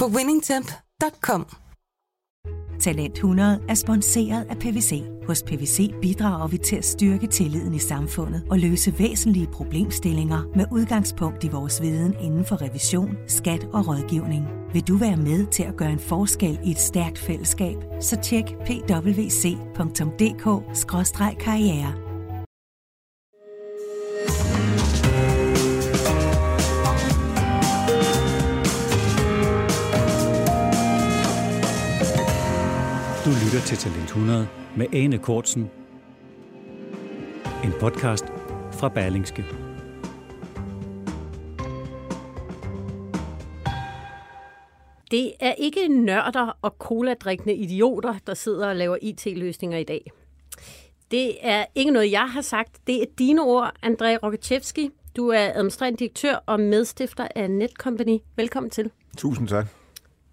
på winningtemp.com. Talent 100 er sponsoreret af PVC. Hos PVC bidrager vi til at styrke tilliden i samfundet og løse væsentlige problemstillinger med udgangspunkt i vores viden inden for revision, skat og rådgivning. Vil du være med til at gøre en forskel i et stærkt fællesskab, så tjek pwc.dk-karriere. Du lytter til Talent 100 med Ane Kortsen. En podcast fra Berlingske. Det er ikke nørder og cola-drikkende idioter, der sidder og laver IT-løsninger i dag. Det er ikke noget, jeg har sagt. Det er dine ord, André Rokachevski. Du er administrerende direktør og medstifter af Netcompany. Velkommen til. Tusind tak.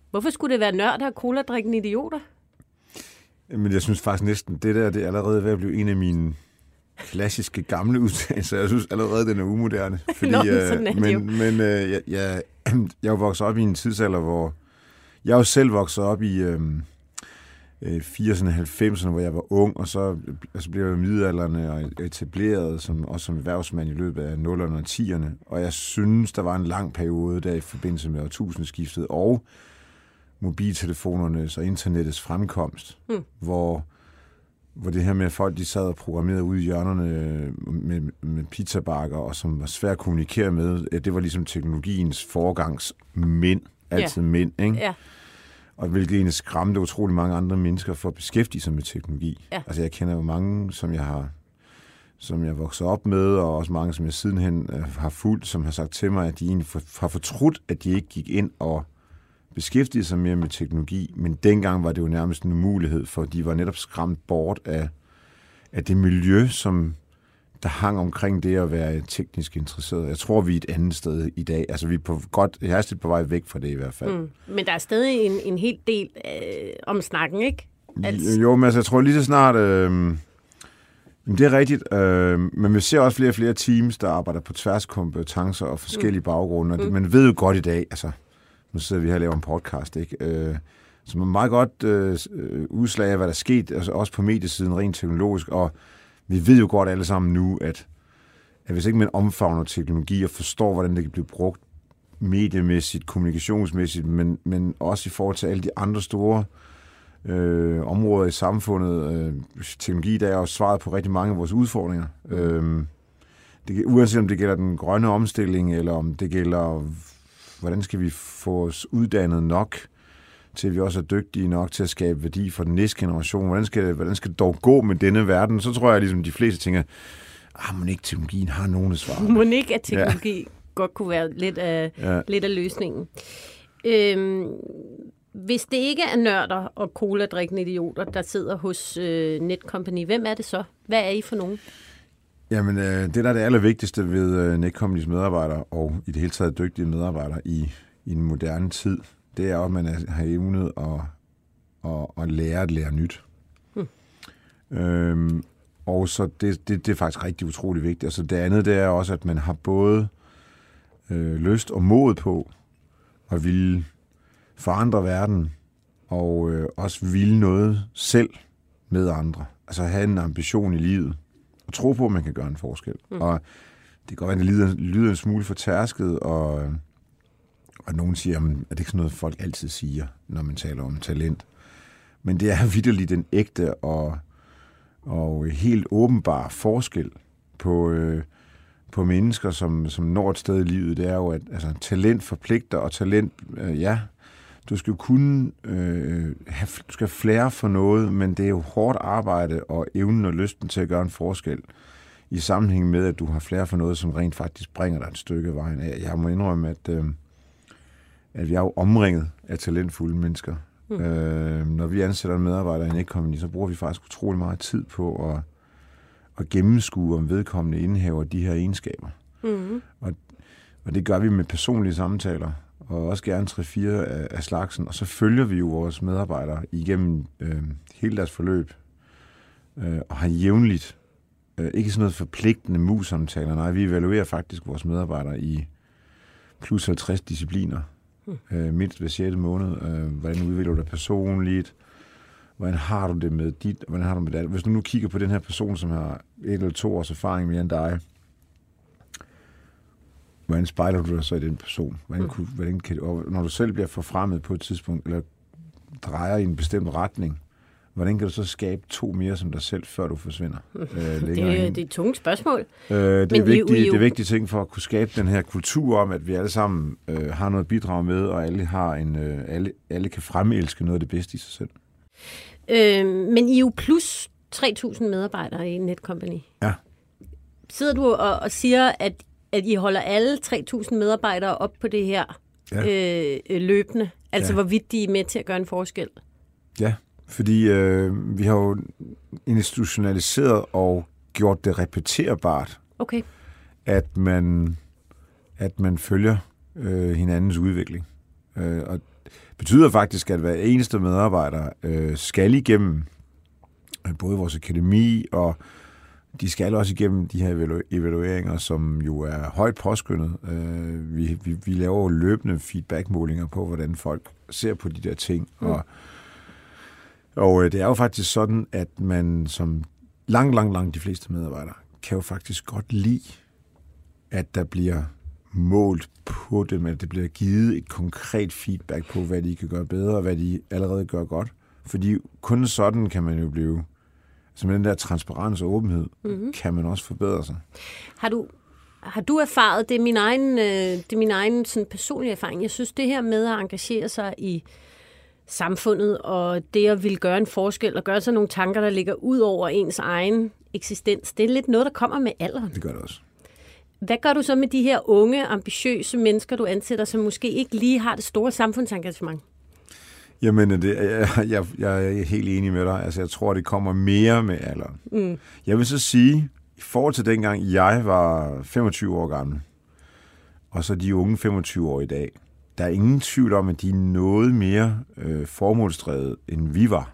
Hvorfor skulle det være nørder og cola-drikkende idioter? Men jeg synes faktisk næsten, det der det er allerede ved at blive en af mine klassiske gamle udtalelser. Jeg synes allerede, den er umoderne. Fordi, Nå, øh, sådan er men, men øh, jeg, jeg, jeg er jo vokset op i en tidsalder, hvor jeg er jo selv vokset op i øh, øh, 80'erne og 90'erne, hvor jeg var ung, og så altså blev jeg middelalderne og etableret som, også som erhvervsmand i løbet af 0'erne og 10'erne. Og jeg synes, der var en lang periode der i forbindelse med årtusindskiftet, og mobiltelefonernes og internettets fremkomst, Hmm. hvor, hvor det her med, at folk de sad og programmerede ude i hjørnerne øh, med, med pizzabakker, og som var svært at kommunikere med, det var ligesom teknologiens foregangsmænd, altid mænd, ikke? Ja, Og hvilket egentlig skræmte utrolig mange andre mennesker for at beskæftige sig med teknologi. Ja. Altså jeg kender jo mange, som jeg har som jeg vokset op med, og også mange, som jeg sidenhen øh, har fulgt, som har sagt til mig, at de egentlig har fortrudt, at de ikke gik ind og beskæftigede sig mere med teknologi, men dengang var det jo nærmest en mulighed, for de var netop skræmt bort af, af det miljø, som der hang omkring det at være teknisk interesseret. Jeg tror, vi er et andet sted i dag. Altså, vi er på godt, jeg er på vej væk fra det i hvert fald. mm. men der er stadig en, en hel del øh, om snakken, ikke? Altså- Jo, men altså, jeg tror lige så snart... Øh, det er rigtigt, øh, men vi ser også flere og flere teams, der arbejder på tværs kompetencer og forskellige mm. baggrunde. Og det, man ved jo godt i dag, altså, nu sidder vi her og laver en podcast, ikke? Øh, som er meget godt øh, øh, udslag af, hvad der er sket, altså også på mediesiden rent teknologisk, og vi ved jo godt alle sammen nu, at, at hvis ikke man omfavner teknologi og forstår, hvordan det kan blive brugt mediemæssigt, kommunikationsmæssigt, men, men også i forhold til alle de andre store øh, områder i samfundet. Øh, teknologi der er jo svaret på rigtig mange af vores udfordringer. Øh, det, uanset om det gælder den grønne omstilling, eller om det gælder, hvordan skal vi få os uddannet nok, til vi også er dygtige nok til at skabe værdi for den næste generation. Hvordan skal, hvordan skal det dog gå med denne verden? Så tror jeg, at ligesom de fleste tænker, ah, men ikke teknologien har nogen svarene. Må ikke, at teknologi ja. godt kunne være lidt af, Ja. lidt af løsningen. Øhm, hvis det ikke er nørder og cola-drikkende idioter, der sidder hos øh, Netcompany, hvem er det så? Hvad er I for nogen? Jamen, øh, det der er det allervigtigste ved øh, Netcompany's medarbejdere, og i det hele taget dygtige medarbejdere i, i den moderne tid, det er, at man er, har evnet at, at, at lære at lære nyt. Hmm. Øhm, og så det, det, det er faktisk rigtig utrolig vigtigt. Altså det andet, det er også, at man har både øh, lyst og mod på at ville forandre verden, og øh, også ville noget selv med andre. Altså have en ambition i livet, og tro på, at man kan gøre en forskel. Mm. Og det kan godt være, at det lyder, lyder en smule fortærsket, og, og nogen siger, er det ikke sådan noget, folk altid siger, når man taler om talent? Men det er vidderligt den ægte og, og helt åbenbar forskel på, øh, på mennesker, som, som når et sted i livet. Det er jo, at altså, talent forpligter, og talent, øh, ja, du skal kunne øh, have, du skal flere for noget, men det er jo hårdt arbejde og evnen og lysten til at gøre en forskel i sammenhæng med, at du har flere for noget, som rent faktisk bringer dig et stykke vejen af. Jeg må indrømme, at, øh, at vi er jo omringet af talentfulde mennesker. Mm. Øh, når vi ansætter en medarbejder i Netcompany, så bruger vi faktisk utrolig meget tid på at, at gennemskue, om vedkommende indhaver de her egenskaber. Mm. Og, og det gør vi med personlige samtaler, og også gerne 3-4 af, af slagsen. Og så følger vi jo vores medarbejdere igennem øh, hele deres forløb, øh, og har jævnligt, øh, ikke sådan noget forpligtende mus-samtaler, nej, vi evaluerer faktisk vores medarbejdere i plus 50 discipliner, hmm. øh, mindst hver 6. måned. Øh, hvordan udvikler du dig personligt? Hvordan har du det med dit? Hvordan har du med det? Hvis du nu kigger på den her person, som har et eller to års erfaring mere end dig, hvordan spejler du dig så i den person? Hvordan, kunne, hvordan kan, og når du selv bliver forfremmet på et tidspunkt, eller drejer i en bestemt retning, hvordan kan du så skabe to mere som dig selv, før du forsvinder? Øh, det, er, det er et tungt spørgsmål. Øh, det, er vigtigt, det er vigtige ting for at kunne skabe den her kultur om, at vi alle sammen øh, har noget bidrag med, og alle, har en, øh, alle, alle kan fremelske noget af det bedste i sig selv. Øh, men I er jo plus 3.000 medarbejdere i Netcompany. Ja. Sidder du og, og siger, at at I holder alle 3.000 medarbejdere op på det her ja. øh, løbende? Altså, ja. hvorvidt de er med til at gøre en forskel? Ja, fordi øh, vi har jo institutionaliseret og gjort det repeterbart, okay. at, man, at man følger øh, hinandens udvikling. Øh, og det betyder faktisk, at hver eneste medarbejder øh, skal igennem øh, både vores akademi og de skal også igennem de her evalueringer, som jo er højt påskyndet. Øh, vi, vi, vi laver løbende feedbackmålinger på, hvordan folk ser på de der ting. Mm. Og, og øh, det er jo faktisk sådan, at man som langt, langt, langt de fleste medarbejdere, kan jo faktisk godt lide, at der bliver målt på dem, at det bliver givet et konkret feedback på, hvad de kan gøre bedre, og hvad de allerede gør godt. Fordi kun sådan kan man jo blive så med den der transparens og åbenhed, mm-hmm. kan man også forbedre sig. Har du, har du erfaret, det er min egen, øh, det er min egen sådan personlige erfaring, jeg synes det her med at engagere sig i samfundet, og det at ville gøre en forskel, og gøre sig nogle tanker, der ligger ud over ens egen eksistens, det er lidt noget, der kommer med alderen. Det gør det også. Hvad gør du så med de her unge, ambitiøse mennesker, du ansætter, som måske ikke lige har det store samfundsengagement? Jamen, det, jeg, jeg, jeg er helt enig med dig. Altså, jeg tror, det kommer mere med alderen. Mm. Jeg vil så sige, i forhold til dengang jeg var 25 år gammel, og så de unge 25 år i dag, der er ingen tvivl om, at de er noget mere øh, formålsdrevet, end vi var.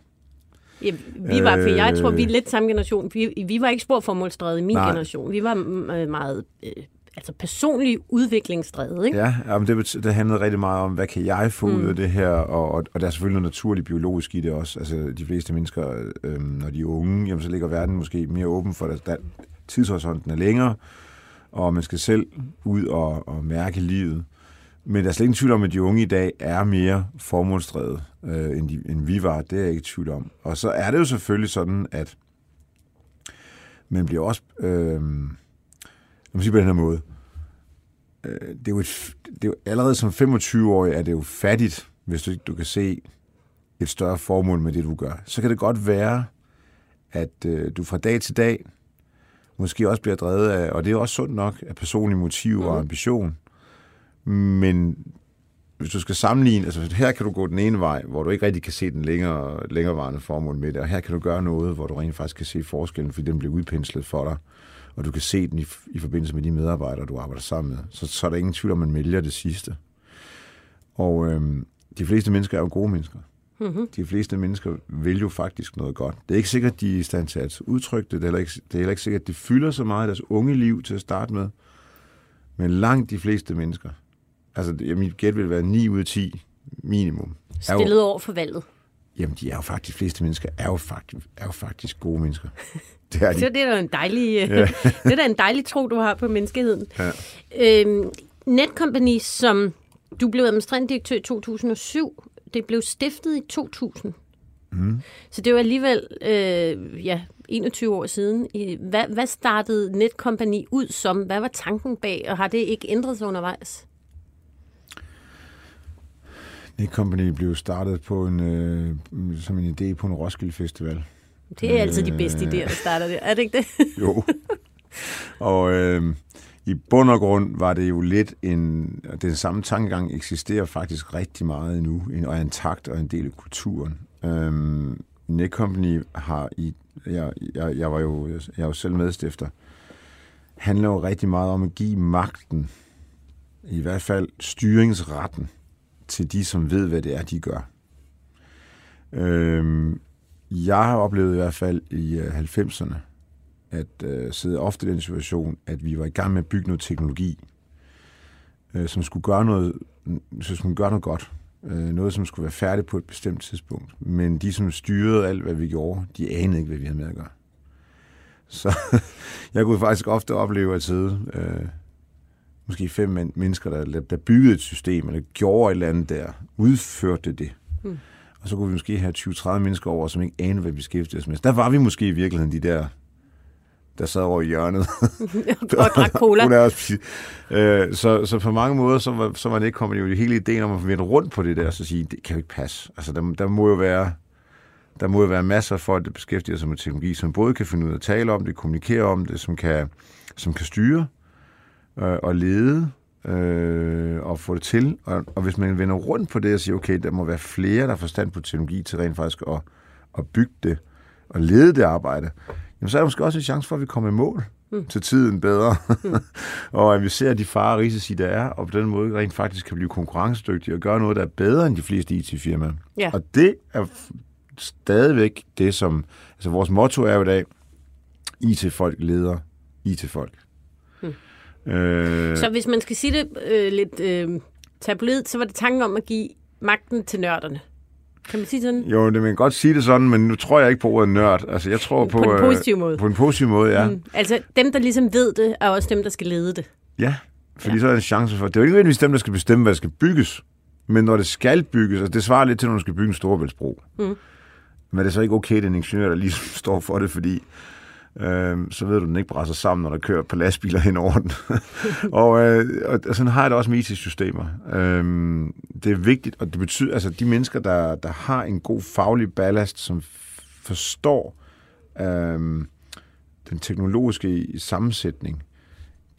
Ja, vi var, for jeg tror, vi er lidt samme generation. Vi, vi var ikke spor formålsdrevet i min Nej. generation. Vi var øh, meget øh, altså personlig udviklingsdrevet, ikke? Ja, men det, det handlede rigtig meget om, hvad kan jeg få mm. ud af det her, og, og, og der er selvfølgelig noget naturligt biologisk i det også. Altså de fleste mennesker, øh, når de er unge, jamen, så ligger verden måske mere åben for det. Der, tidshorisonten er længere, og man skal selv ud og, og mærke livet. Men der er slet ingen tvivl om, at de unge i dag er mere formålsdrevet, øh, end, de, end vi var. Det er jeg ikke i tvivl om. Og så er det jo selvfølgelig sådan, at man bliver også... Øh, man sige på den her måde, øh, det er jo, et, det er jo allerede som 25-årig er det jo fattigt, hvis du ikke du kan se et større formål med det, du gør. Så kan det godt være, at øh, du fra dag til dag måske også bliver drevet af, og det er også sundt nok, af personlige motiver mm. og mhm. ambition. Men hvis du skal sammenligne, altså her kan du gå den ene vej, hvor du ikke rigtig kan se den længere, længerevarende formål med det, og her kan du gøre noget, hvor du rent faktisk kan se forskellen, fordi den bliver udpenslet for dig og du kan se den i, i forbindelse med de medarbejdere, du arbejder sammen med, så, så er der ingen tvivl om, at man vælger det sidste. Og øhm, de fleste mennesker er jo gode mennesker. Mm-hmm. De fleste mennesker vil jo faktisk noget godt. Det er ikke sikkert, at de er i stand til at udtrykke det. Det er, ikke, det er heller ikke sikkert, at det fylder så meget i deres unge liv til at starte med. Men langt de fleste mennesker, altså mit gæt vil være 9 ud af 10 minimum. Stillet jo, over for valget. Jamen, de er jo faktisk, de fleste mennesker er jo faktisk, er jo faktisk gode mennesker. Det er, de. Så det er da en dejlig, ja. det er da en dejlig tro, du har på menneskeheden. Ja. Øhm, Netcompany, som du blev administrerende direktør i 2007, det blev stiftet i 2000. Mm. Så det var alligevel øh, ja, 21 år siden. Hvad, hvad startede Netcompany ud som? Hvad var tanken bag, og har det ikke ændret sig undervejs? Netcompany blev startet på en, øh, som en idé på en Roskilde Festival. Det er altid de bedste idéer, der starter det. Er det ikke det? jo. Og øh, i bund og grund var det jo lidt en... Den samme tankegang eksisterer faktisk rigtig meget endnu, og er en takt og en del af kulturen. Øhm, Netcompany har i... Jeg, jeg, jeg, var jo, jeg er jo selv medstifter. handler jo rigtig meget om at give magten, i hvert fald styringsretten, til de, som ved, hvad det er, de gør. Øh, jeg har oplevet i hvert fald i øh, 90'erne, at øh, sidde ofte i den situation, at vi var i gang med at bygge noget teknologi, øh, som skulle gøre noget, som skulle gøre noget godt. Øh, noget, som skulle være færdigt på et bestemt tidspunkt. Men de, som styrede alt, hvad vi gjorde, de anede ikke, hvad vi havde med at gøre. Så jeg kunne faktisk ofte opleve at sidde, øh, måske fem mennesker, der, der byggede et system, eller gjorde et eller andet der, udførte det. Mm. Og så kunne vi måske have 20-30 mennesker over, som ikke anede, hvad vi beskæftigede os med. Der var vi måske i virkeligheden de der der sad over i hjørnet. og drak cola. øh, så, så på mange måder, så var, så var det ikke kommet jo hele ideen om at vende rundt på det der, og så sige, det kan jo ikke passe. Altså, der, der må jo være der må jo være masser af folk, der beskæftiger sig med teknologi, som både kan finde ud af at tale om det, kommunikere om det, som kan, som kan styre øh, og lede øh, og få det til. Og, og hvis man vender rundt på det og siger, okay, der må være flere, der har forstand på teknologi til rent faktisk at, at bygge det og lede det arbejde, jamen, så er der måske også en chance for, at vi kommer i mål mm. til tiden bedre. Mm. og at vi ser de farer og risici, der er, og på den måde rent faktisk kan blive konkurrencedygtige og gøre noget, der er bedre end de fleste IT-firmaer. Ja. Og det er stadigvæk det, som... Altså, vores motto er jo i dag, IT-folk leder IT-folk. Mm. Øh, så hvis man skal sige det øh, lidt øh, tabloid, så var det tanken om at give magten til nørderne. Kan man sige sådan? Jo, det man kan godt sige det sådan, men nu tror jeg ikke på ordet nørd. Altså, jeg tror på... På en positiv øh, måde. På en positiv måde, ja. Mm. Altså, dem, der ligesom ved det, er også dem, der skal lede det. Ja, fordi ja. så er der en chance for... Det er jo ikke nødvendigvis dem, der skal bestemme, hvad der skal bygges. Men når det skal bygges, altså det svarer lidt til, når du skal bygge en storbæltsbro. Mm. Men er det så ikke okay, at det er en ingeniør, der lige står for det, fordi øh, så ved du, at den ikke brænder sammen, når der kører på lastbiler hen over den. og, øh, og sådan har jeg det også med IT-systemer. Øh, det er vigtigt, og det betyder, altså de mennesker, der, der har en god faglig ballast, som forstår øh, den teknologiske sammensætning,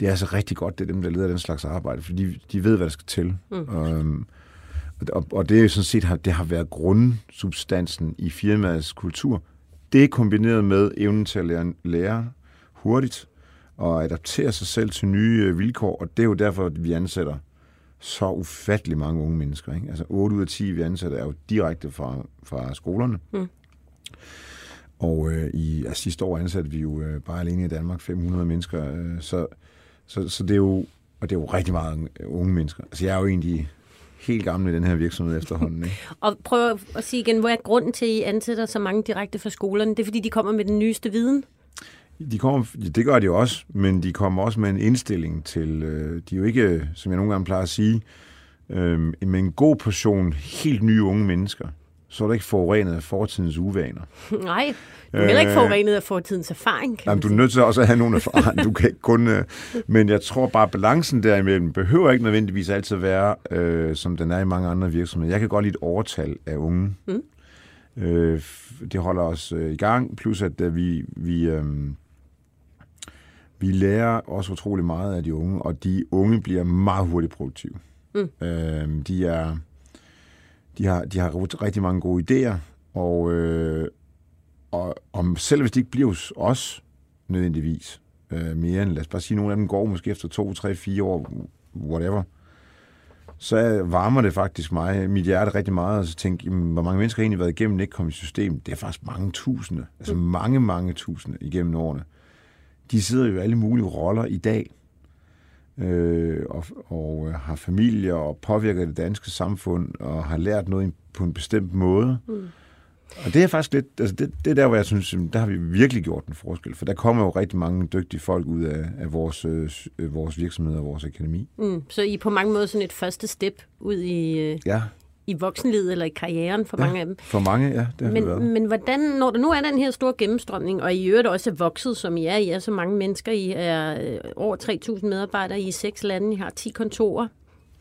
det er altså rigtig godt, det er dem, der leder den slags arbejde, fordi de, de ved, hvad der skal til. Mm. Øhm, og, og det er sådan set, det har været grundsubstansen i firmaets kultur. Det er kombineret med evnen til at lære, lære hurtigt og adaptere sig selv til nye øh, vilkår, og det er jo derfor, at vi ansætter så ufattelig mange unge mennesker. Ikke? Altså 8 ud af 10, vi ansætter, er jo direkte fra, fra skolerne. Mm. Og øh, i altså, sidste år ansatte vi jo øh, bare alene i Danmark 500 mennesker, øh, så, så, så det er jo og det er jo rigtig mange unge mennesker. Altså jeg er jo egentlig helt gammel i den her virksomhed efterhånden. Ikke? og prøv at sige igen, hvor er grunden til, at I ansætter så mange direkte fra skolerne? Det er, fordi de kommer med den nyeste viden? De kommer, det gør de også, men de kommer også med en indstilling til, øh, de er jo ikke, som jeg nogle gange plejer at sige, øh, med en god portion helt nye unge mennesker, så er du ikke forurenet af fortidens uvaner. Nej, du er heller ikke øh, forurenet af fortidens erfaring. Kan jamen, du er nødt til også at have nogle erfaring. Du kan ikke kun... Øh, men jeg tror bare, balancen derimellem behøver ikke nødvendigvis altid være, øh, som den er i mange andre virksomheder. Jeg kan godt lide et overtal af unge. Mm. Øh, det holder os øh, i gang, plus at øh, vi, vi, øh, vi lærer også utrolig meget af de unge, og de unge bliver meget hurtigt produktive. Mm. Øh, de er de har, de har rigtig mange gode idéer, og, øh, og om, selv hvis de ikke bliver hos os nødvendigvis øh, mere end, lad os bare sige, nogle af dem går måske efter to, tre, fire år, whatever, så varmer det faktisk mig, mit hjerte rigtig meget, og så tænke, jamen, hvor mange mennesker har egentlig været igennem ikke kommet i system? Det er faktisk mange tusinde, altså mm. mange, mange tusinde igennem årene. De sidder jo i alle mulige roller i dag, øh, og, og øh, har familie og påvirker det danske samfund og har lært noget på en bestemt måde. Mm. Og det er faktisk lidt, altså det, det er der, hvor jeg synes, der har vi virkelig gjort en forskel, for der kommer jo rigtig mange dygtige folk ud af, af vores, øh, vores virksomhed og vores akademi. Mm, så I er på mange måder sådan et første step ud i, øh, ja i voksenlivet eller i karrieren for ja, mange af dem. For mange, ja. Det men, været. men hvordan, når der nu er den her store gennemstrømning, og I øvrigt også er vokset, som I er, I er så mange mennesker, I er øh, over 3.000 medarbejdere i seks lande, I har 10 kontorer,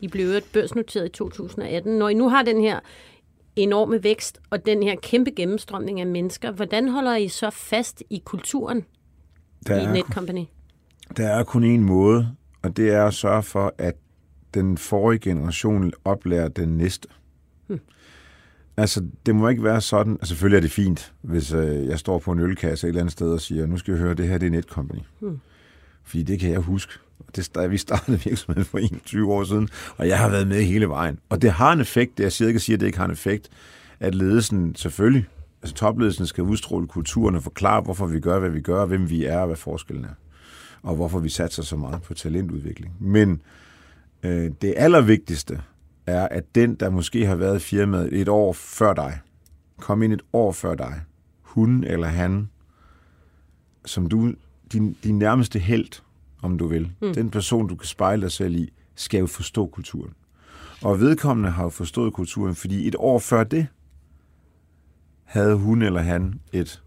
I blev øvrigt børsnoteret i 2018. Når I nu har den her enorme vækst og den her kæmpe gennemstrømning af mennesker, hvordan holder I så fast i kulturen der i Netcompany? Der er kun en måde og det er at sørge for, at den forrige generation oplærer den næste. Hmm. Altså, det må ikke være sådan, altså selvfølgelig er det fint, hvis øh, jeg står på en ølkasse et eller andet sted og siger, nu skal vi høre, det her det er Netcompany. Hmm. Fordi det kan jeg huske. Det, vi startede virksomheden for 21 år siden, og jeg har været med hele vejen. Og det har en effekt, det jeg siger ikke siger, at det ikke har en effekt, at ledelsen selvfølgelig, altså topledelsen skal udstråle kulturen og forklare, hvorfor vi gør, hvad vi gør, hvem vi er og hvad forskellen er. Og hvorfor vi satser så meget på talentudvikling. Men øh, det allervigtigste er, at den, der måske har været i firmaet et år før dig, kom ind et år før dig, hun eller han, som du, din, din nærmeste held, om du vil, mm. den person, du kan spejle dig selv i, skal jo forstå kulturen. Og vedkommende har jo forstået kulturen, fordi et år før det, havde hun eller han et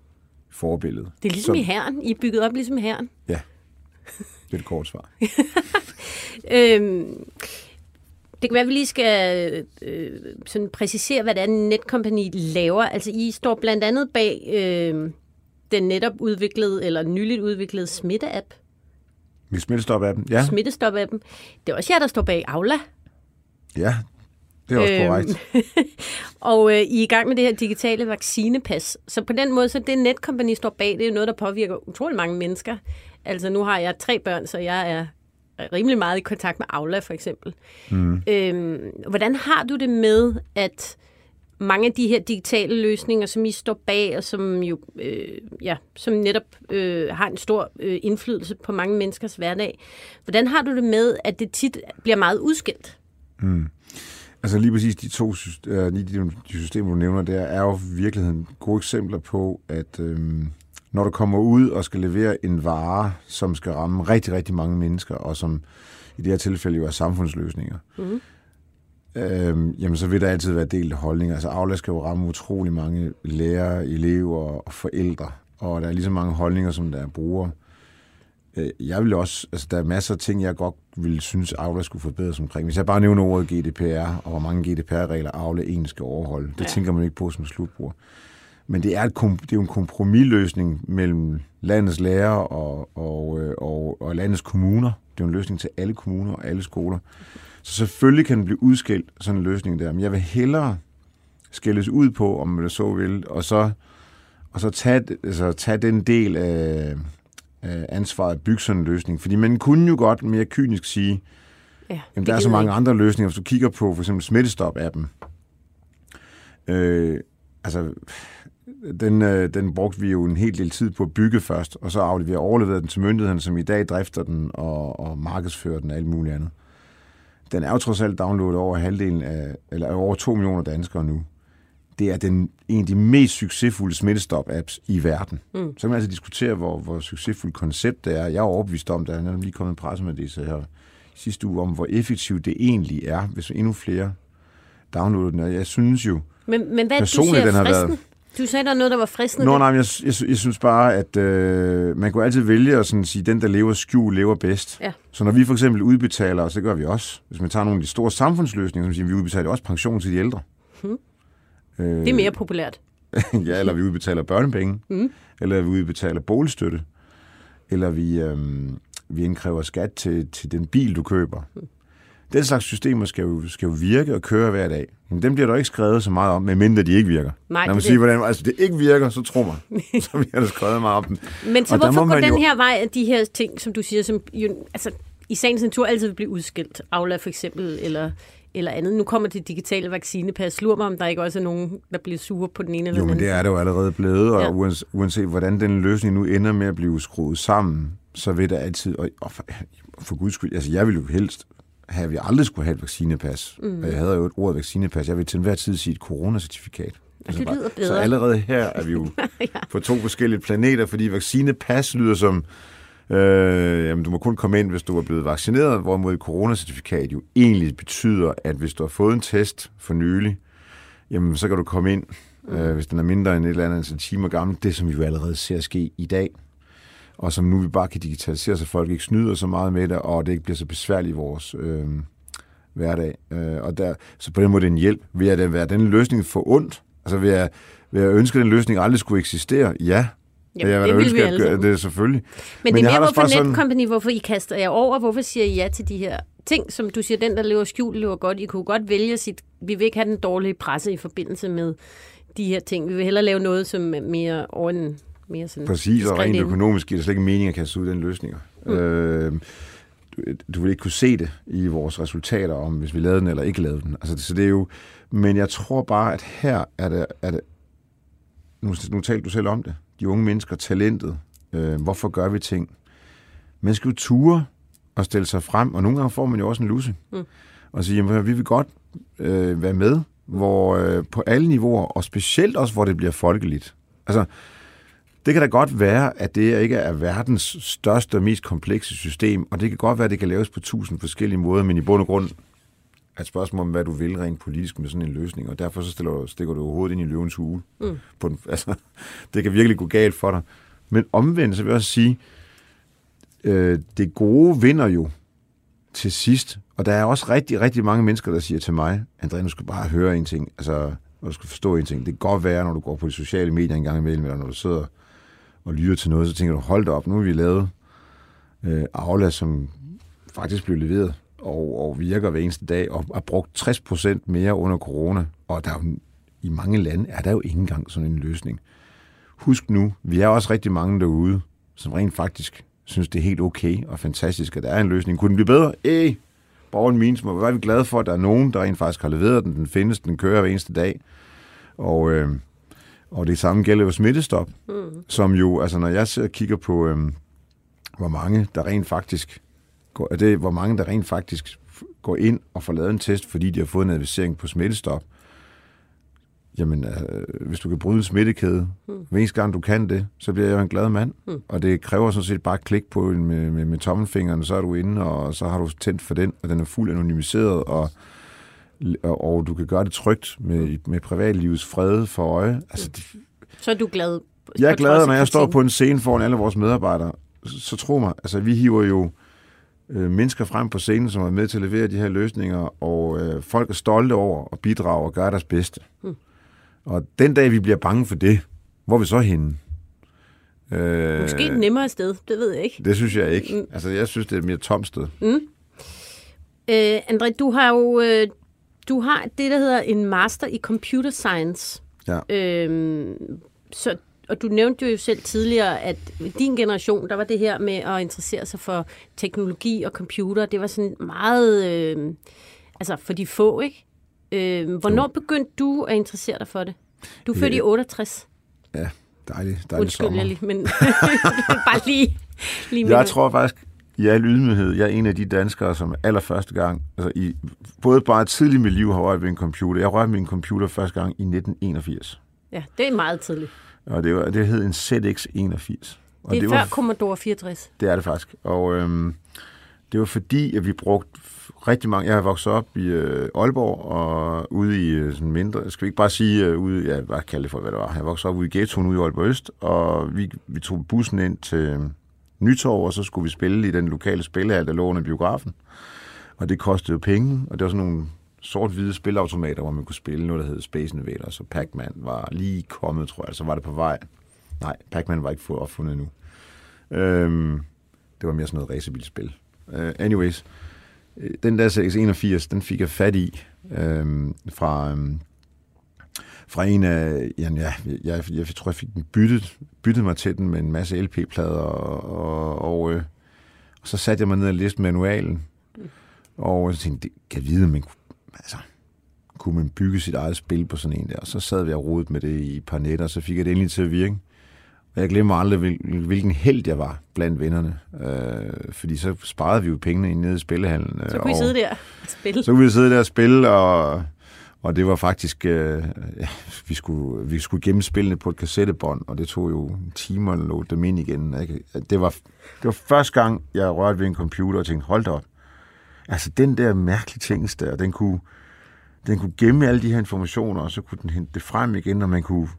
forbillede. Det er ligesom som, i herren. I er bygget op ligesom i herren. Ja, det er et kort svar. øhm, det kan være, at vi lige skal øh, sådan præcisere, hvad det er, Netcompany laver. Altså, I står blandt andet bag øh, den netop udviklede, eller nyligt udviklede smitte-app. Vi Smittestop-appen, ja. Smittestop-appen. Det er også jer, der står bag Aula. Ja, det er også øhm, korrekt. og øh, I er i gang med det her digitale vaccinepas. Så på den måde, så det Netcompany står bag, det er jo noget, der påvirker utrolig mange mennesker. Altså nu har jeg tre børn, så jeg er rimelig meget i kontakt med Aula for eksempel. Mm. Øhm, hvordan har du det med, at mange af de her digitale løsninger, som I står bag, og som jo øh, ja, som netop øh, har en stor øh, indflydelse på mange menneskers hverdag. Hvordan har du det med, at det tit bliver meget udskilt? Mm. Altså lige præcis de to øh, de systemer, du nævner der, er jo i virkeligheden gode eksempler på, at øh, når du kommer ud og skal levere en vare, som skal ramme rigtig, rigtig mange mennesker, og som i det her tilfælde jo er samfundsløsninger, mm. øhm, jamen så vil der altid være delt holdninger. Altså Aula skal jo ramme utrolig mange lærere, elever og forældre, og der er lige så mange holdninger, som der er brugere. Øh, jeg vil også, altså der er masser af ting, jeg godt ville synes, Aula skulle forbedres omkring. Hvis jeg bare nævner ordet GDPR, og hvor mange GDPR-regler Aula egentlig skal overholde, det ja. tænker man ikke på som slutbrug. Men det er, et, det er jo en kompromisløsning mellem landets lærere og, og, øh, og, og landets kommuner. Det er jo en løsning til alle kommuner og alle skoler. Så selvfølgelig kan den blive udskilt, sådan en løsning der. Men jeg vil hellere skældes ud på, om man så vil, og så, og så tage, altså, tage den del af, af ansvaret at bygge sådan en løsning. Fordi man kunne jo godt mere kynisk sige, ja, jamen, der er så mange ikke. andre løsninger. Hvis du kigger på for eksempel Smittestop-appen, øh, altså den, øh, den brugte vi jo en hel del tid på at bygge først, og så afleverede overleveret den til myndighederne, som i dag drifter den og, og markedsfører den og alt muligt andet. Den er jo trods alt downloadet over halvdelen af, eller over 2 millioner danskere nu. Det er den, en af de mest succesfulde smittestop-apps i verden. Mm. Så kan man altså diskutere, hvor, hvor succesfuldt koncept det er. Jeg er overbevist om, der er lige kommet en pressemeddelelse her sidste uge, om hvor effektivt det egentlig er, hvis endnu flere downloader den. Og jeg synes jo, men, men hvad personligt, du siger, den har fristen? været du sagde, der noget, der var fristende. Nå, nej, jeg, jeg, jeg synes bare, at øh, man kunne altid vælge at sådan sige, den, der lever skjul, lever bedst. Ja. Så når vi for eksempel udbetaler, og så gør vi også, hvis man tager nogle af de store samfundsløsninger, som siger, vi udbetaler også pension til de ældre. Hmm. Øh, det er mere populært. ja, eller vi udbetaler børnepenge, hmm. eller vi udbetaler boligstøtte, eller vi, øh, vi indkræver skat til, til den bil, du køber. Hmm. Den slags systemer skal jo, skal jo virke og køre hver dag. Men dem bliver der ikke skrevet så meget om, medmindre de ikke virker. Nej, Når man siger, hvordan altså, det ikke virker, så tror man. så bliver der skrevet meget om dem. Men så og hvorfor går den jo... her vej af de her ting, som du siger, som jo, altså, i sagens natur altid vil blive udskilt? Aula for eksempel, eller eller andet. Nu kommer det digitale vaccinepas. Lur mig, om der ikke også er nogen, der bliver sure på den ene eller den anden. Jo, men det er det jo allerede blevet, og ja. uanset, uanset hvordan den løsning nu ender med at blive skruet sammen, så vil der altid, og, og for, for guds skyld, altså jeg vil jo helst have, at vi aldrig skulle have et vaccinepas. Mm. Og jeg havde jo et ord vaccinepas. Jeg vil til enhver tid sige et coronacertifikat. Altså det lyder bedre. Så allerede her er vi jo ja. på to forskellige planeter, fordi vaccinepas lyder som, øh, jamen du må kun komme ind, hvis du er blevet vaccineret, hvorimod et coronacertifikat jo egentlig betyder, at hvis du har fået en test for nylig, jamen så kan du komme ind, mm. øh, hvis den er mindre end et eller andet antal timer gammel. Det, som vi jo allerede ser ske i dag og som nu vi bare kan digitalisere, så folk ikke snyder så meget med det, og det ikke bliver så besværligt i vores øh, hverdag. Øh, og der, så på den måde det er en hjælp. Vil jeg det være den løsning for ondt? Altså vil jeg, vil jeg ønske, at den løsning aldrig skulle eksistere? Ja, Jamen, jeg det vil ønske, vi at gøre- det er selvfølgelig. Men, Men det er mere, hvorfor sådan- Netcompany, hvorfor I kaster jer over, hvorfor siger I ja til de her ting, som du siger, den, der lever skjult, lever godt. I kunne godt vælge sit, vi vil ikke have den dårlige presse i forbindelse med de her ting. Vi vil hellere lave noget, som er mere over en mere sådan Præcis, og rent økonomisk giver det slet ikke mening at kaste ud den løsninger. Mm. Øh, du, du vil ikke kunne se det i vores resultater, om hvis vi lavede den eller ikke lavede den. Altså, så det er jo, men jeg tror bare, at her er det, er det nu, nu talte du selv om det, de unge mennesker, talentet, øh, hvorfor gør vi ting? Man skal jo ture og stille sig frem, og nogle gange får man jo også en lusse. Mm. Og sige, jamen, vi vil godt øh, være med, hvor øh, på alle niveauer, og specielt også, hvor det bliver folkeligt. Altså, det kan da godt være, at det ikke er verdens største og mest komplekse system, og det kan godt være, at det kan laves på tusind forskellige måder, men i bund og grund er et spørgsmål om, hvad du vil rent politisk med sådan en løsning, og derfor så stiller, du- stikker du hovedet ind i løvens hule. Mm. På den, altså, det kan virkelig gå galt for dig. Men omvendt, så vil jeg også sige, øh, det gode vinder jo til sidst, og der er også rigtig, rigtig mange mennesker, der siger til mig, André, du skal bare høre en ting, altså, og du skal forstå en ting. Det kan godt være, når du går på de sociale medier en gang imellem, eller når du sidder og lytter til noget, så tænker du, hold da op, nu har vi lavet øh, Aula, som faktisk blev leveret og, og virker hver eneste dag, og har brugt 60% mere under corona, og der er jo, i mange lande er der jo ikke engang sådan en løsning. Husk nu, vi er også rigtig mange derude, som rent faktisk synes, det er helt okay og fantastisk, at der er en løsning. Kunne den blive bedre? Ej, borgeren means, hvor er vi glade for, at der er nogen, der rent faktisk har leveret den. Den findes, den kører hver eneste dag. Og, øh, og det samme gælder jo smittestop, mm. som jo, altså når jeg sidder og kigger på, øh, hvor mange der rent faktisk går, er det, hvor mange der rent faktisk går ind og får lavet en test, fordi de har fået en advisering på smittestop. Jamen, øh, hvis du kan bryde en smittekæde, mm. hver eneste gang du kan det, så bliver jeg jo en glad mand. Mm. Og det kræver sådan set bare et klik på med, med, med tommelfingeren, så er du inde, og så har du tændt for den, og den er fuldt anonymiseret, og, og, du kan gøre det trygt med, med privatlivets fred for øje. Altså, det, Så er du glad. jeg er glad, når jeg står på en scene foran alle vores medarbejdere. Så, så tro mig, altså vi hiver jo øh, mennesker frem på scenen, som er med til at levere de her løsninger, og øh, folk er stolte over at bidrage og gøre deres bedste. Hmm. Og den dag, vi bliver bange for det, hvor er vi så henne? Øh, Måske et nemmere sted, det ved jeg ikke. Det synes jeg ikke. Altså, jeg synes, det er et mere tomt sted. Øh, André, du har jo øh, du har det, der hedder en master i computer science. Ja. Øhm, så, og du nævnte jo selv tidligere, at i din generation, der var det her med at interessere sig for teknologi og computer, det var sådan meget, øh, altså for de få, ikke? Øh, hvornår begyndte du at interessere dig for det? Du er født Ja. i 68. Ja, dejlig, dejlig Undskyld, sommer. jeg lige, men bare lige, lige Jeg tror faktisk, i al ydmyghed, jeg er en af de danskere, som allerførste gang, altså i, både bare tidligt i mit liv har rørt ved en computer. Jeg rørte en computer første gang i 1981. Ja, det er meget tidligt. Og det, var, det hed en ZX81. Og Det er det før var, Commodore 64. Det er det faktisk. Og øhm, det var fordi, at vi brugte rigtig mange... Jeg har vokset op i øh, Aalborg og ude i øh, sådan mindre... Skal vi ikke bare sige øh, ude... Ja, hvad kalde det for, hvad det var. Jeg voksede op ude i ghettoen ude i Aalborg Øst, og vi, vi tog bussen ind til Nytorv, og så skulle vi spille i den lokale spillehal, der lå under biografen. Og det kostede jo penge, og det var sådan nogle sort-hvide spilautomater, hvor man kunne spille noget, der hed Space Invaders, og Pac-Man var lige kommet, tror jeg, så var det på vej. Nej, Pac-Man var ikke fået opfundet endnu. Øhm, det var mere sådan noget racerbilspil. Uh, anyways, øh, den der 681, den fik jeg fat i øhm, fra, øhm, fra en af... Ja, jeg, jeg, jeg tror, jeg fik den byttet, byttet mig til den med en masse LP-plader, og, og, og, øh, og så satte jeg mig ned og læste manualen, og så tænkte jeg, kan vide, men altså, kunne man bygge sit eget spil på sådan en der? Og så sad vi og rodet med det i et par nætter, og så fik jeg det endelig til at virke. Og jeg glemmer aldrig, hvil- hvilken held jeg var blandt vennerne. Øh, fordi så sparede vi jo pengene ind nede i spillehallen. Så kunne I og sidde der og spille. Så kunne vi sidde der og spille, og, og det var faktisk... Øh, ja, vi, skulle, vi skulle gemme spillene på et kassettebånd, og det tog jo timer at load dem ind igen. Ikke? Det, var, det var første gang, jeg rørte ved en computer og tænkte, hold da op. Altså, den der mærkelige ting der, den kunne, den kunne gemme alle de her informationer, og så kunne den hente det frem igen, og man kunne,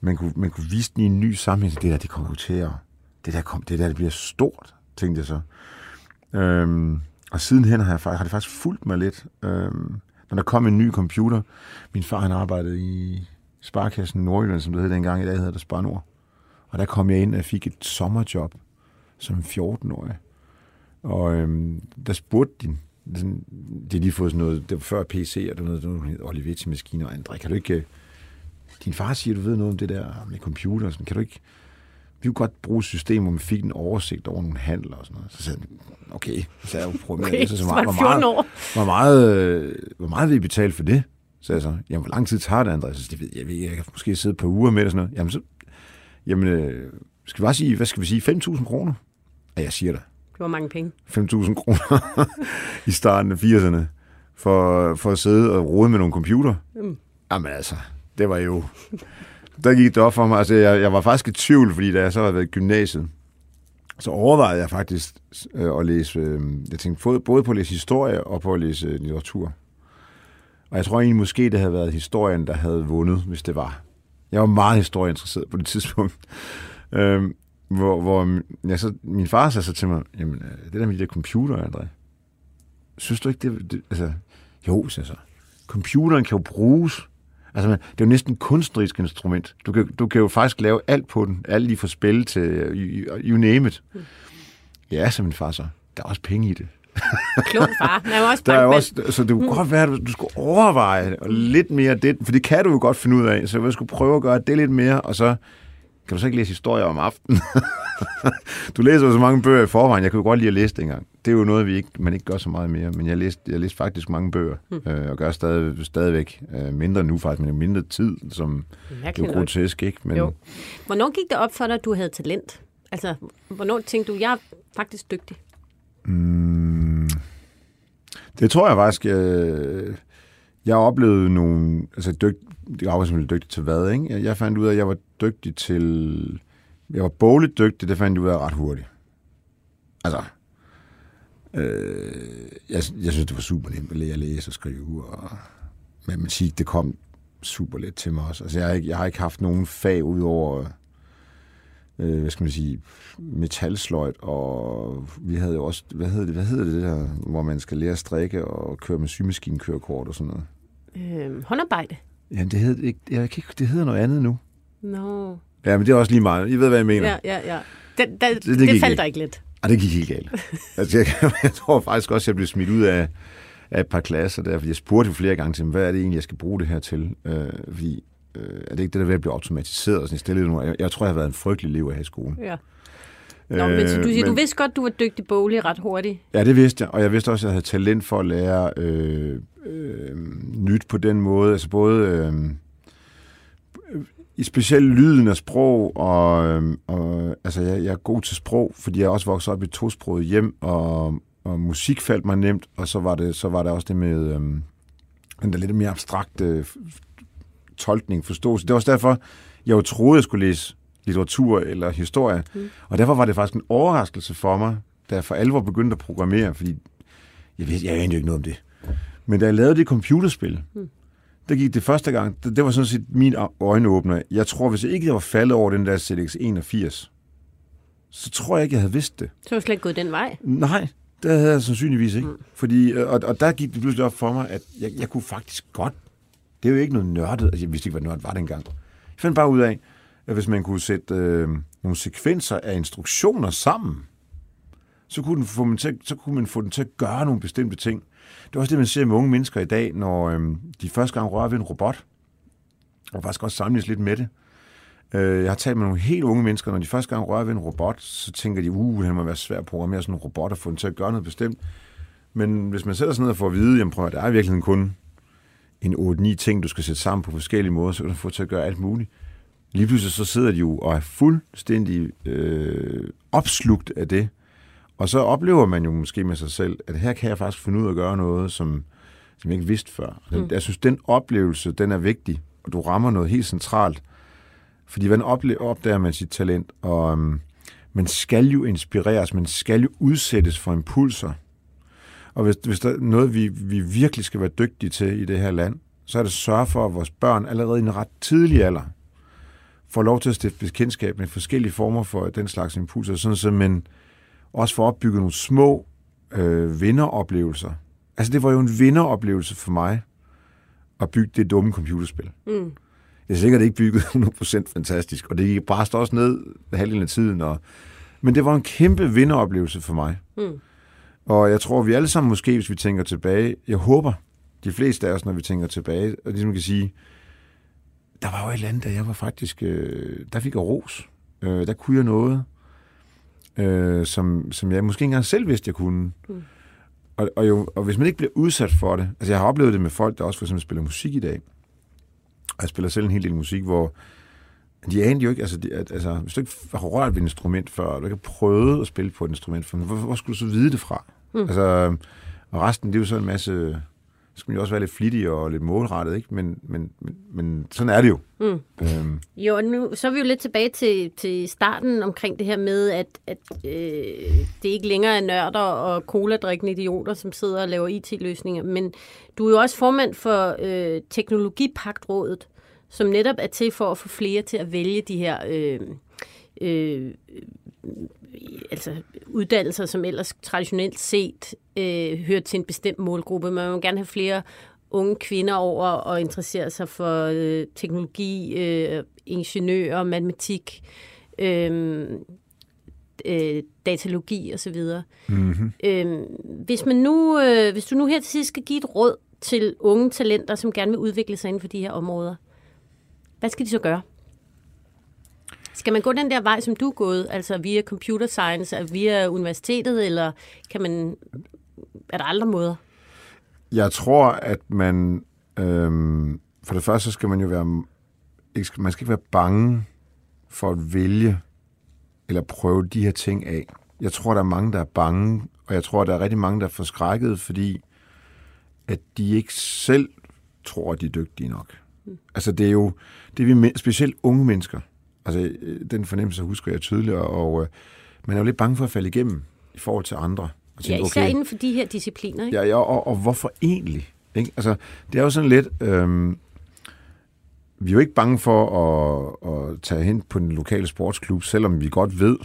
man kunne, man kunne vise den i en ny sammenhæng. Det der, det kommer jo til at... Det der, kom, det der det bliver stort, tænkte jeg så. Øhm, og sidenhen har, jeg, har det faktisk fulgt mig lidt. Øhm, når der kom en ny computer. Min far han arbejdede i Sparkassen Nordjylland, som det hed dengang. I dag hedder det Spar Nord. Og der kom jeg ind og fik et sommerjob som 14-årig. Og øhm, der spurgte de, sådan, de har lige fået sådan noget, det var før PC, og det var noget, Olivetti-maskiner, og André, kan du ikke, øh, din far siger, du ved noget om det der med computer, sådan, kan du ikke, vi kunne godt bruge et system, hvor man fik en oversigt over nogle handler og sådan noget. Så sagde han, okay, så jeg jo prøvet Okay, med så så meget, det hvor, 14 meget, hvor, meget, øh, hvor meget vil I betale for det? Så jeg så, jamen, hvor lang tid tager det, Andreas? Så det ved jeg, jeg, ved, jeg kan måske sidde et par uger med det og sådan noget. Jamen, så, jamen, øh, skal vi bare sige, hvad skal vi sige, 5.000 kroner? Ja, jeg siger det. Det var mange penge. 5.000 kroner i starten af 80'erne for, for at sidde og rode med nogle computer. Mm. Jamen altså, det var jo... Der gik det op for mig. Altså, jeg, jeg var faktisk i tvivl, fordi da jeg så havde været i gymnasiet, så overvejede jeg faktisk øh, at læse... Øh, jeg tænkte både- på at læse historie og på at læse øh, litteratur. Og jeg tror egentlig måske, det havde været historien, der havde vundet, hvis det var. Jeg var meget historieinteresseret på det tidspunkt. Øhm, hvor, hvor ja, så, min far sagde så til mig, jamen, øh, det der med de der computer, André, synes du ikke, det, det altså, jo, sagde jeg så, computeren kan jo bruges, altså, man, det er jo næsten et kunstnerisk instrument. Du kan, du kan jo faktisk lave alt på den, alt lige fra spil til, øh, you, you name it. Ja, så min far så, der er også penge i det. Klog far. Han var også Der er også, så det kunne godt være, at du skulle overveje lidt mere det, for det kan du jo godt finde ud af, så jeg skulle prøve at gøre det lidt mere, og så kan du så ikke læse historier om aftenen. du læser jo så mange bøger i forvejen, jeg kunne jo godt lide at læse det engang. Det er jo noget, vi ikke, man ikke gør så meget mere, men jeg læste, jeg læste faktisk mange bøger, øh, og gør stadig, stadigvæk øh, mindre nu faktisk, men mindre tid, som det er grotesk, ikke? Men, Jo. Hvornår gik det op for dig, at du havde talent? Altså, hvornår tænkte du, jeg er faktisk dygtig? Mm, det tror jeg faktisk. Øh, jeg oplevede nogle... Altså, dygt, det var simpelthen dygtig til hvad, ikke? Jeg- Jeg fandt ud af, at jeg var dygtig til... Jeg var bogligt dygtig, det fandt jeg ud af ret hurtigt. Altså... Øh, jeg, jeg synes, det var super nemt at lære at læse og skrive, og matematik, det kom super let til mig også. Altså, jeg har ikke, jeg har ikke haft nogen fag udover øh, hvad skal man sige, metalsløjt, og vi havde jo også, hvad hedder det, hvad hedder det, det der, hvor man skal lære at strikke og køre med symaskinkørekort og sådan noget. Øhm, håndarbejde? Ja, det hedder, ikke, jeg kan ikke, det hedder noget andet nu. Nå. Ja, men det er også lige meget. I ved, hvad jeg mener. Ja, ja, ja. Det, det, det, det det faldt ikke. dig ikke lidt. Og det gik helt galt. altså, jeg, jeg tror faktisk også, at jeg blev smidt ud af, af et par klasser der, fordi jeg spurgte jo flere gange til dem, hvad er det egentlig, jeg skal bruge det her til? Øh, fordi øh, er det ikke det, der er ved at blive automatiseret? Og sådan, stillede nogle, jeg, jeg tror, jeg har været en frygtelig elev have i skolen. Ja. Nå, men så du siger, Øh, du vidste godt, du var dygtig boglig ret hurtigt. Ja, det vidste jeg, og jeg vidste også, at jeg havde talent for at lære øh, øh, nyt på den måde. Altså både øh, i specielt lyden af sprog, og, øh, og altså jeg, jeg er god til sprog, fordi jeg også vokset op i et tosproget hjem, og, og musik faldt mig nemt, og så var det, så var der også det med øh, den der lidt mere abstrakte tolkning, forståelse. Det var også derfor, jeg jo troede, jeg skulle læse litteratur eller historie. Mm. Og derfor var det faktisk en overraskelse for mig, da jeg for alvor begyndte at programmere, fordi jeg vidste, jeg anede jo ikke noget om det. Men da jeg lavede det computerspil, mm. Der gik det første gang, det, det var sådan set min øjenåbner. Jeg tror, hvis jeg ikke var faldet over den der ZX 81, så tror jeg ikke, jeg havde vidst det. Så var slet ikke gået den vej. Nej, det havde jeg sandsynligvis ikke. Mm. Fordi, øh, og, og der gik det pludselig op for mig, at jeg, jeg kunne faktisk godt... Det er jo ikke noget nørdet. Altså, jeg vidste ikke, hvad nørdet var dengang. Jeg fandt bare ud af, at hvis man kunne sætte øh, nogle sekvenser af instruktioner sammen, så kunne, den få man til, så kunne man få den til at gøre nogle bestemte ting. Det er også det, man ser med unge mennesker i dag, når øh, de første gang rører ved en robot, og faktisk også samles lidt med det. Øh, Jeg har talt med nogle helt unge mennesker, når de første gang rører ved en robot, så tænker de, uh, det må være svært at programmere sådan en robot og få den til at gøre noget bestemt. Men hvis man sætter sig ned og får at vide, jamen prøv at, der er virkelig kun en 8-9 ting, du skal sætte sammen på forskellige måder, så kan du få til at gøre alt muligt. Lige pludselig så sidder de jo og er fuldstændig øh, opslugt af det. Og så oplever man jo måske med sig selv, at her kan jeg faktisk finde ud af at gøre noget, som, som jeg ikke vidste før. Mm. Jeg synes, den oplevelse, den er vigtig, og du rammer noget helt centralt. Fordi hvordan ople- opdager man sit talent? Og um, man skal jo inspireres, man skal jo udsættes for impulser. Og hvis, hvis der er noget, vi, vi virkelig skal være dygtige til i det her land, så er det at sørge for, at vores børn allerede i en ret tidlig alder får lov til at stifte bekendtskab med forskellige former for den slags impulser, sådan så man også får opbygget nogle små øh, vinderoplevelser. Altså det var jo en vinderoplevelse for mig at bygge det dumme computerspil. Mm. det er sikkert ikke bygget 100% fantastisk, og det gik bare også ned halvdelen af tiden. Og, men det var en kæmpe vinderoplevelse for mig. Mm. Og jeg tror, vi alle sammen måske, hvis vi tænker tilbage, jeg håber, de fleste af os, når vi tænker tilbage, og ligesom kan sige, der var jo et eller andet, der jeg var faktisk, øh, der fik jeg ros. Øh, der kunne jeg noget, øh, som, som jeg måske ikke engang selv vidste, jeg kunne. Mm. Og, og, jo, og hvis man ikke bliver udsat for det, altså jeg har oplevet det med folk, der også for eksempel spiller musik i dag, og jeg spiller selv en hel del musik, hvor de anede jo ikke, altså, de, at, altså hvis du ikke har rørt ved et instrument før, og du ikke har prøvet at spille på et instrument før, hvor, hvor skulle du så vide det fra? Mm. Altså, og resten, det er jo så en masse skal man jo også være lidt flittig og lidt målrettet, ikke? Men, men, men, men sådan er det jo. Mm. Øhm. Jo, og nu så er vi jo lidt tilbage til, til starten omkring det her med, at, at øh, det ikke længere er nørder og cola-drikkende idioter, som sidder og laver IT-løsninger, men du er jo også formand for øh, Teknologipagtrådet, som netop er til for at få flere til at vælge de her øh, øh, altså uddannelser, som ellers traditionelt set øh, hører til en bestemt målgruppe. Man vil gerne have flere unge kvinder over og interessere sig for øh, teknologi, øh, ingeniører, matematik, øh, øh, datalogi osv. Mm-hmm. Øh, hvis, man nu, øh, hvis du nu her til sidst skal give et råd til unge talenter, som gerne vil udvikle sig inden for de her områder, hvad skal de så gøre? Skal man gå den der vej, som du er gået, altså via computer science, via universitetet, eller kan man, er der andre måder? Jeg tror, at man, øhm, for det første skal man jo være, man skal ikke være bange for at vælge eller prøve de her ting af. Jeg tror, der er mange, der er bange, og jeg tror, der er rigtig mange, der er forskrækket, fordi at de ikke selv tror, at de er dygtige nok. Mm. Altså det er jo, det er vi specielt unge mennesker, Altså, øh, den fornemmelse husker jeg tydeligt, og øh, man er jo lidt bange for at falde igennem i forhold til andre. Og tænke, ja, især okay, inden for de her discipliner, ikke? Ja, ja og, og hvorfor egentlig? Ikke? Altså, det er jo sådan lidt... Øh, vi er jo ikke bange for at, at tage hen på den lokale sportsklub, selvom vi godt ved,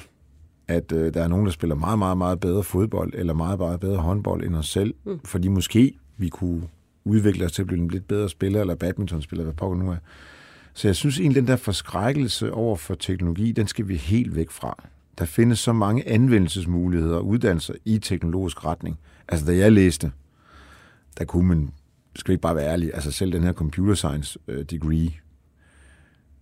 at øh, der er nogen, der spiller meget, meget, meget bedre fodbold, eller meget, meget bedre håndbold end os selv, mm. fordi måske vi kunne udvikle os til at blive en lidt bedre spiller, eller badmintonspiller, hvad pokker nu er. Så jeg synes egentlig, den der forskrækkelse over for teknologi, den skal vi helt væk fra. Der findes så mange anvendelsesmuligheder og uddannelser i teknologisk retning. Altså, da jeg læste, der kunne man, skal vi ikke bare være ærlig, altså selv den her computer science øh, degree,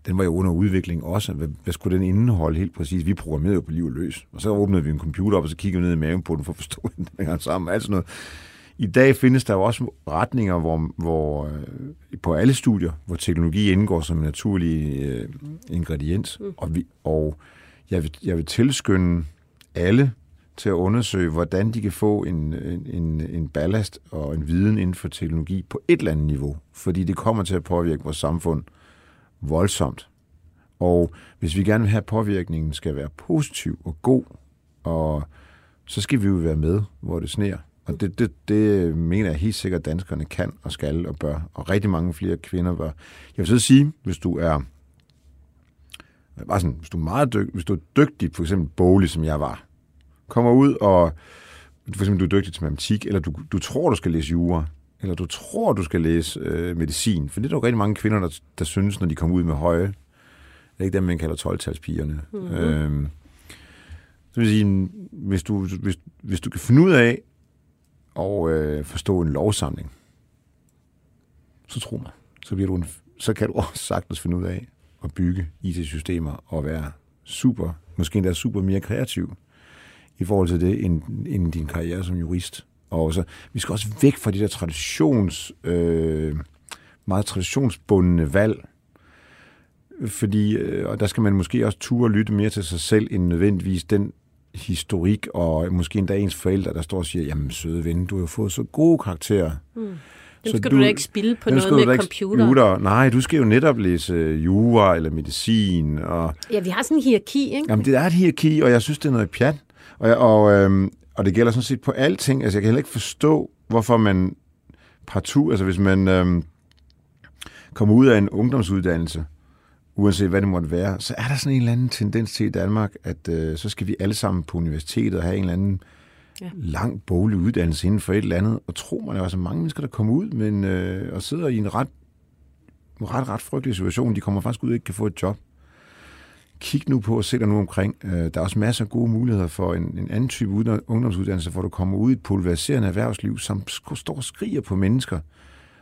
den var jo under udvikling også. Hvad, hvad skulle den indeholde helt præcis? Vi programmerede jo på liv og løs. Og så åbnede vi en computer op, og så kiggede vi ned i maven på den for at forstå, den hænger sammen. sådan noget. I dag findes der jo også retninger, hvor, hvor øh, på alle studier, hvor teknologi indgår som en naturlig øh, ingrediens. Mm. Og, vi, og jeg, vil, jeg vil tilskynde alle til at undersøge, hvordan de kan få en, en, en ballast og en viden inden for teknologi på et eller andet niveau. Fordi det kommer til at påvirke vores samfund voldsomt. Og hvis vi gerne vil have, at påvirkningen skal være positiv og god, og så skal vi jo være med, hvor det sner. Og det, det, det mener jeg helt sikkert, at danskerne kan og skal og bør. Og rigtig mange flere kvinder bør. Jeg vil så sige, hvis du er bare sådan, hvis du er meget dygtig, hvis du er dygtig, for eksempel bolig, som jeg var, kommer ud og for eksempel du er dygtig til matematik, eller du, du tror, du skal læse jura, eller du tror, du skal læse øh, medicin, for det er der jo rigtig mange kvinder, der, der synes, når de kommer ud med høje. Det er ikke dem, man kalder 12-talspigerne. Mm-hmm. Øhm, så vil sige, hvis du, hvis, hvis du kan finde ud af og øh, forstå en lovsamling, så tro mig, så, bliver du en, så kan du også sagtens finde ud af at bygge IT-systemer og være super, måske endda super mere kreativ i forhold til det, end, end din karriere som jurist. Og så, vi skal også væk fra de der traditions, øh, meget traditionsbundne valg, fordi, øh, og der skal man måske også ture lytte mere til sig selv, end nødvendigvis den historik, og måske endda ens forældre, der står og siger, jamen søde ven, du har jo fået så gode karakterer. Mm. Dem så skal du, du da ikke spille på noget med computer. computer. Nej, du skal jo netop læse jura eller medicin. Og, ja, vi har sådan en hierarki, ikke? Jamen, det er et hierarki, og jeg synes, det er noget pjat. Og, og, øhm, og det gælder sådan set på alting. Altså, jeg kan heller ikke forstå, hvorfor man partout, altså hvis man øhm, kommer ud af en ungdomsuddannelse, uanset hvad det måtte være, så er der sådan en eller anden tendens til i Danmark, at øh, så skal vi alle sammen på universitetet og have en eller anden ja. lang bolig uddannelse inden for et eller andet. Og tro mig, der er så mange mennesker, der kommer ud men, øh, og sidder i en ret ret, ret frygtelig situation. De kommer faktisk ud og ikke kan få et job. Kig nu på og se dig nu omkring. Øh, der er også masser af gode muligheder for en, en anden type ungdomsuddannelse, hvor du kommer ud i et pulveriserende erhvervsliv, som står og skriger på mennesker,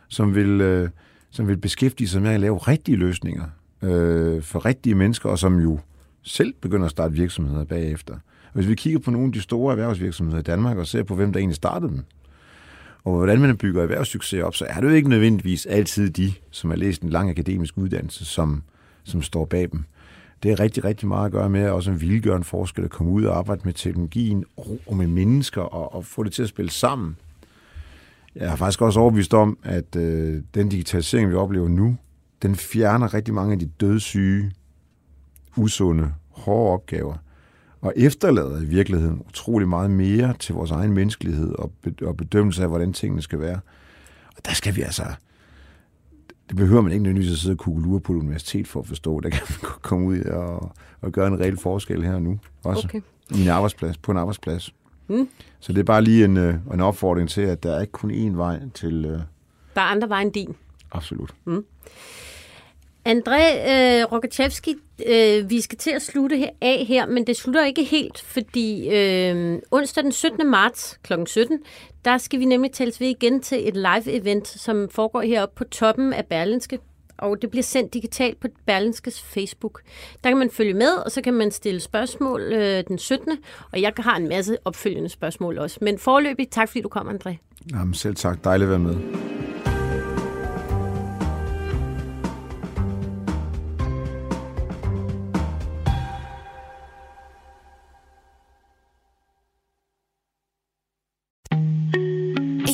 som vil, øh, som vil beskæftige sig med at lave rigtige løsninger øh, for rigtige mennesker, og som jo selv begynder at starte virksomheder bagefter. Hvis vi kigger på nogle af de store erhvervsvirksomheder i Danmark og ser på, hvem der egentlig startede dem, og hvordan man bygger erhvervssucces op, så er det jo ikke nødvendigvis altid de, som har læst en lang akademisk uddannelse, som, som står bag dem. Det er rigtig, rigtig meget at gøre med også en vildgørende forskel at komme ud og arbejde med teknologien og med mennesker og, og få det til at spille sammen. Jeg er faktisk også overbevist om, at øh, den digitalisering, vi oplever nu, den fjerner rigtig mange af de dødssyge, usunde, hårde opgaver, og efterlader i virkeligheden utrolig meget mere til vores egen menneskelighed og, bedømmelse af, hvordan tingene skal være. Og der skal vi altså... Det behøver man ikke nødvendigvis at sidde og kugelure på et universitet for at forstå. Der kan man komme ud og, og gøre en reel forskel her og nu. Også okay. i en arbejdsplads, på en arbejdsplads. Mm. Så det er bare lige en, øh, en opfordring til, at der er ikke kun én vej til... Uh... Der er andre veje end din. Absolut. Mm. André øh, Rokachevski, øh, vi skal til at slutte her af her, men det slutter ikke helt, fordi øh, onsdag den 17. marts kl. 17, der skal vi nemlig tales ved igen til et live-event, som foregår heroppe på toppen af Berlinske, og det bliver sendt digitalt på Berlinskes Facebook. Der kan man følge med, og så kan man stille spørgsmål øh, den 17. Og jeg har en masse opfølgende spørgsmål også. Men forløbig, tak fordi du kom, André. Jamen selv tak. Dejligt at være med.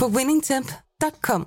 på winningtemp.com.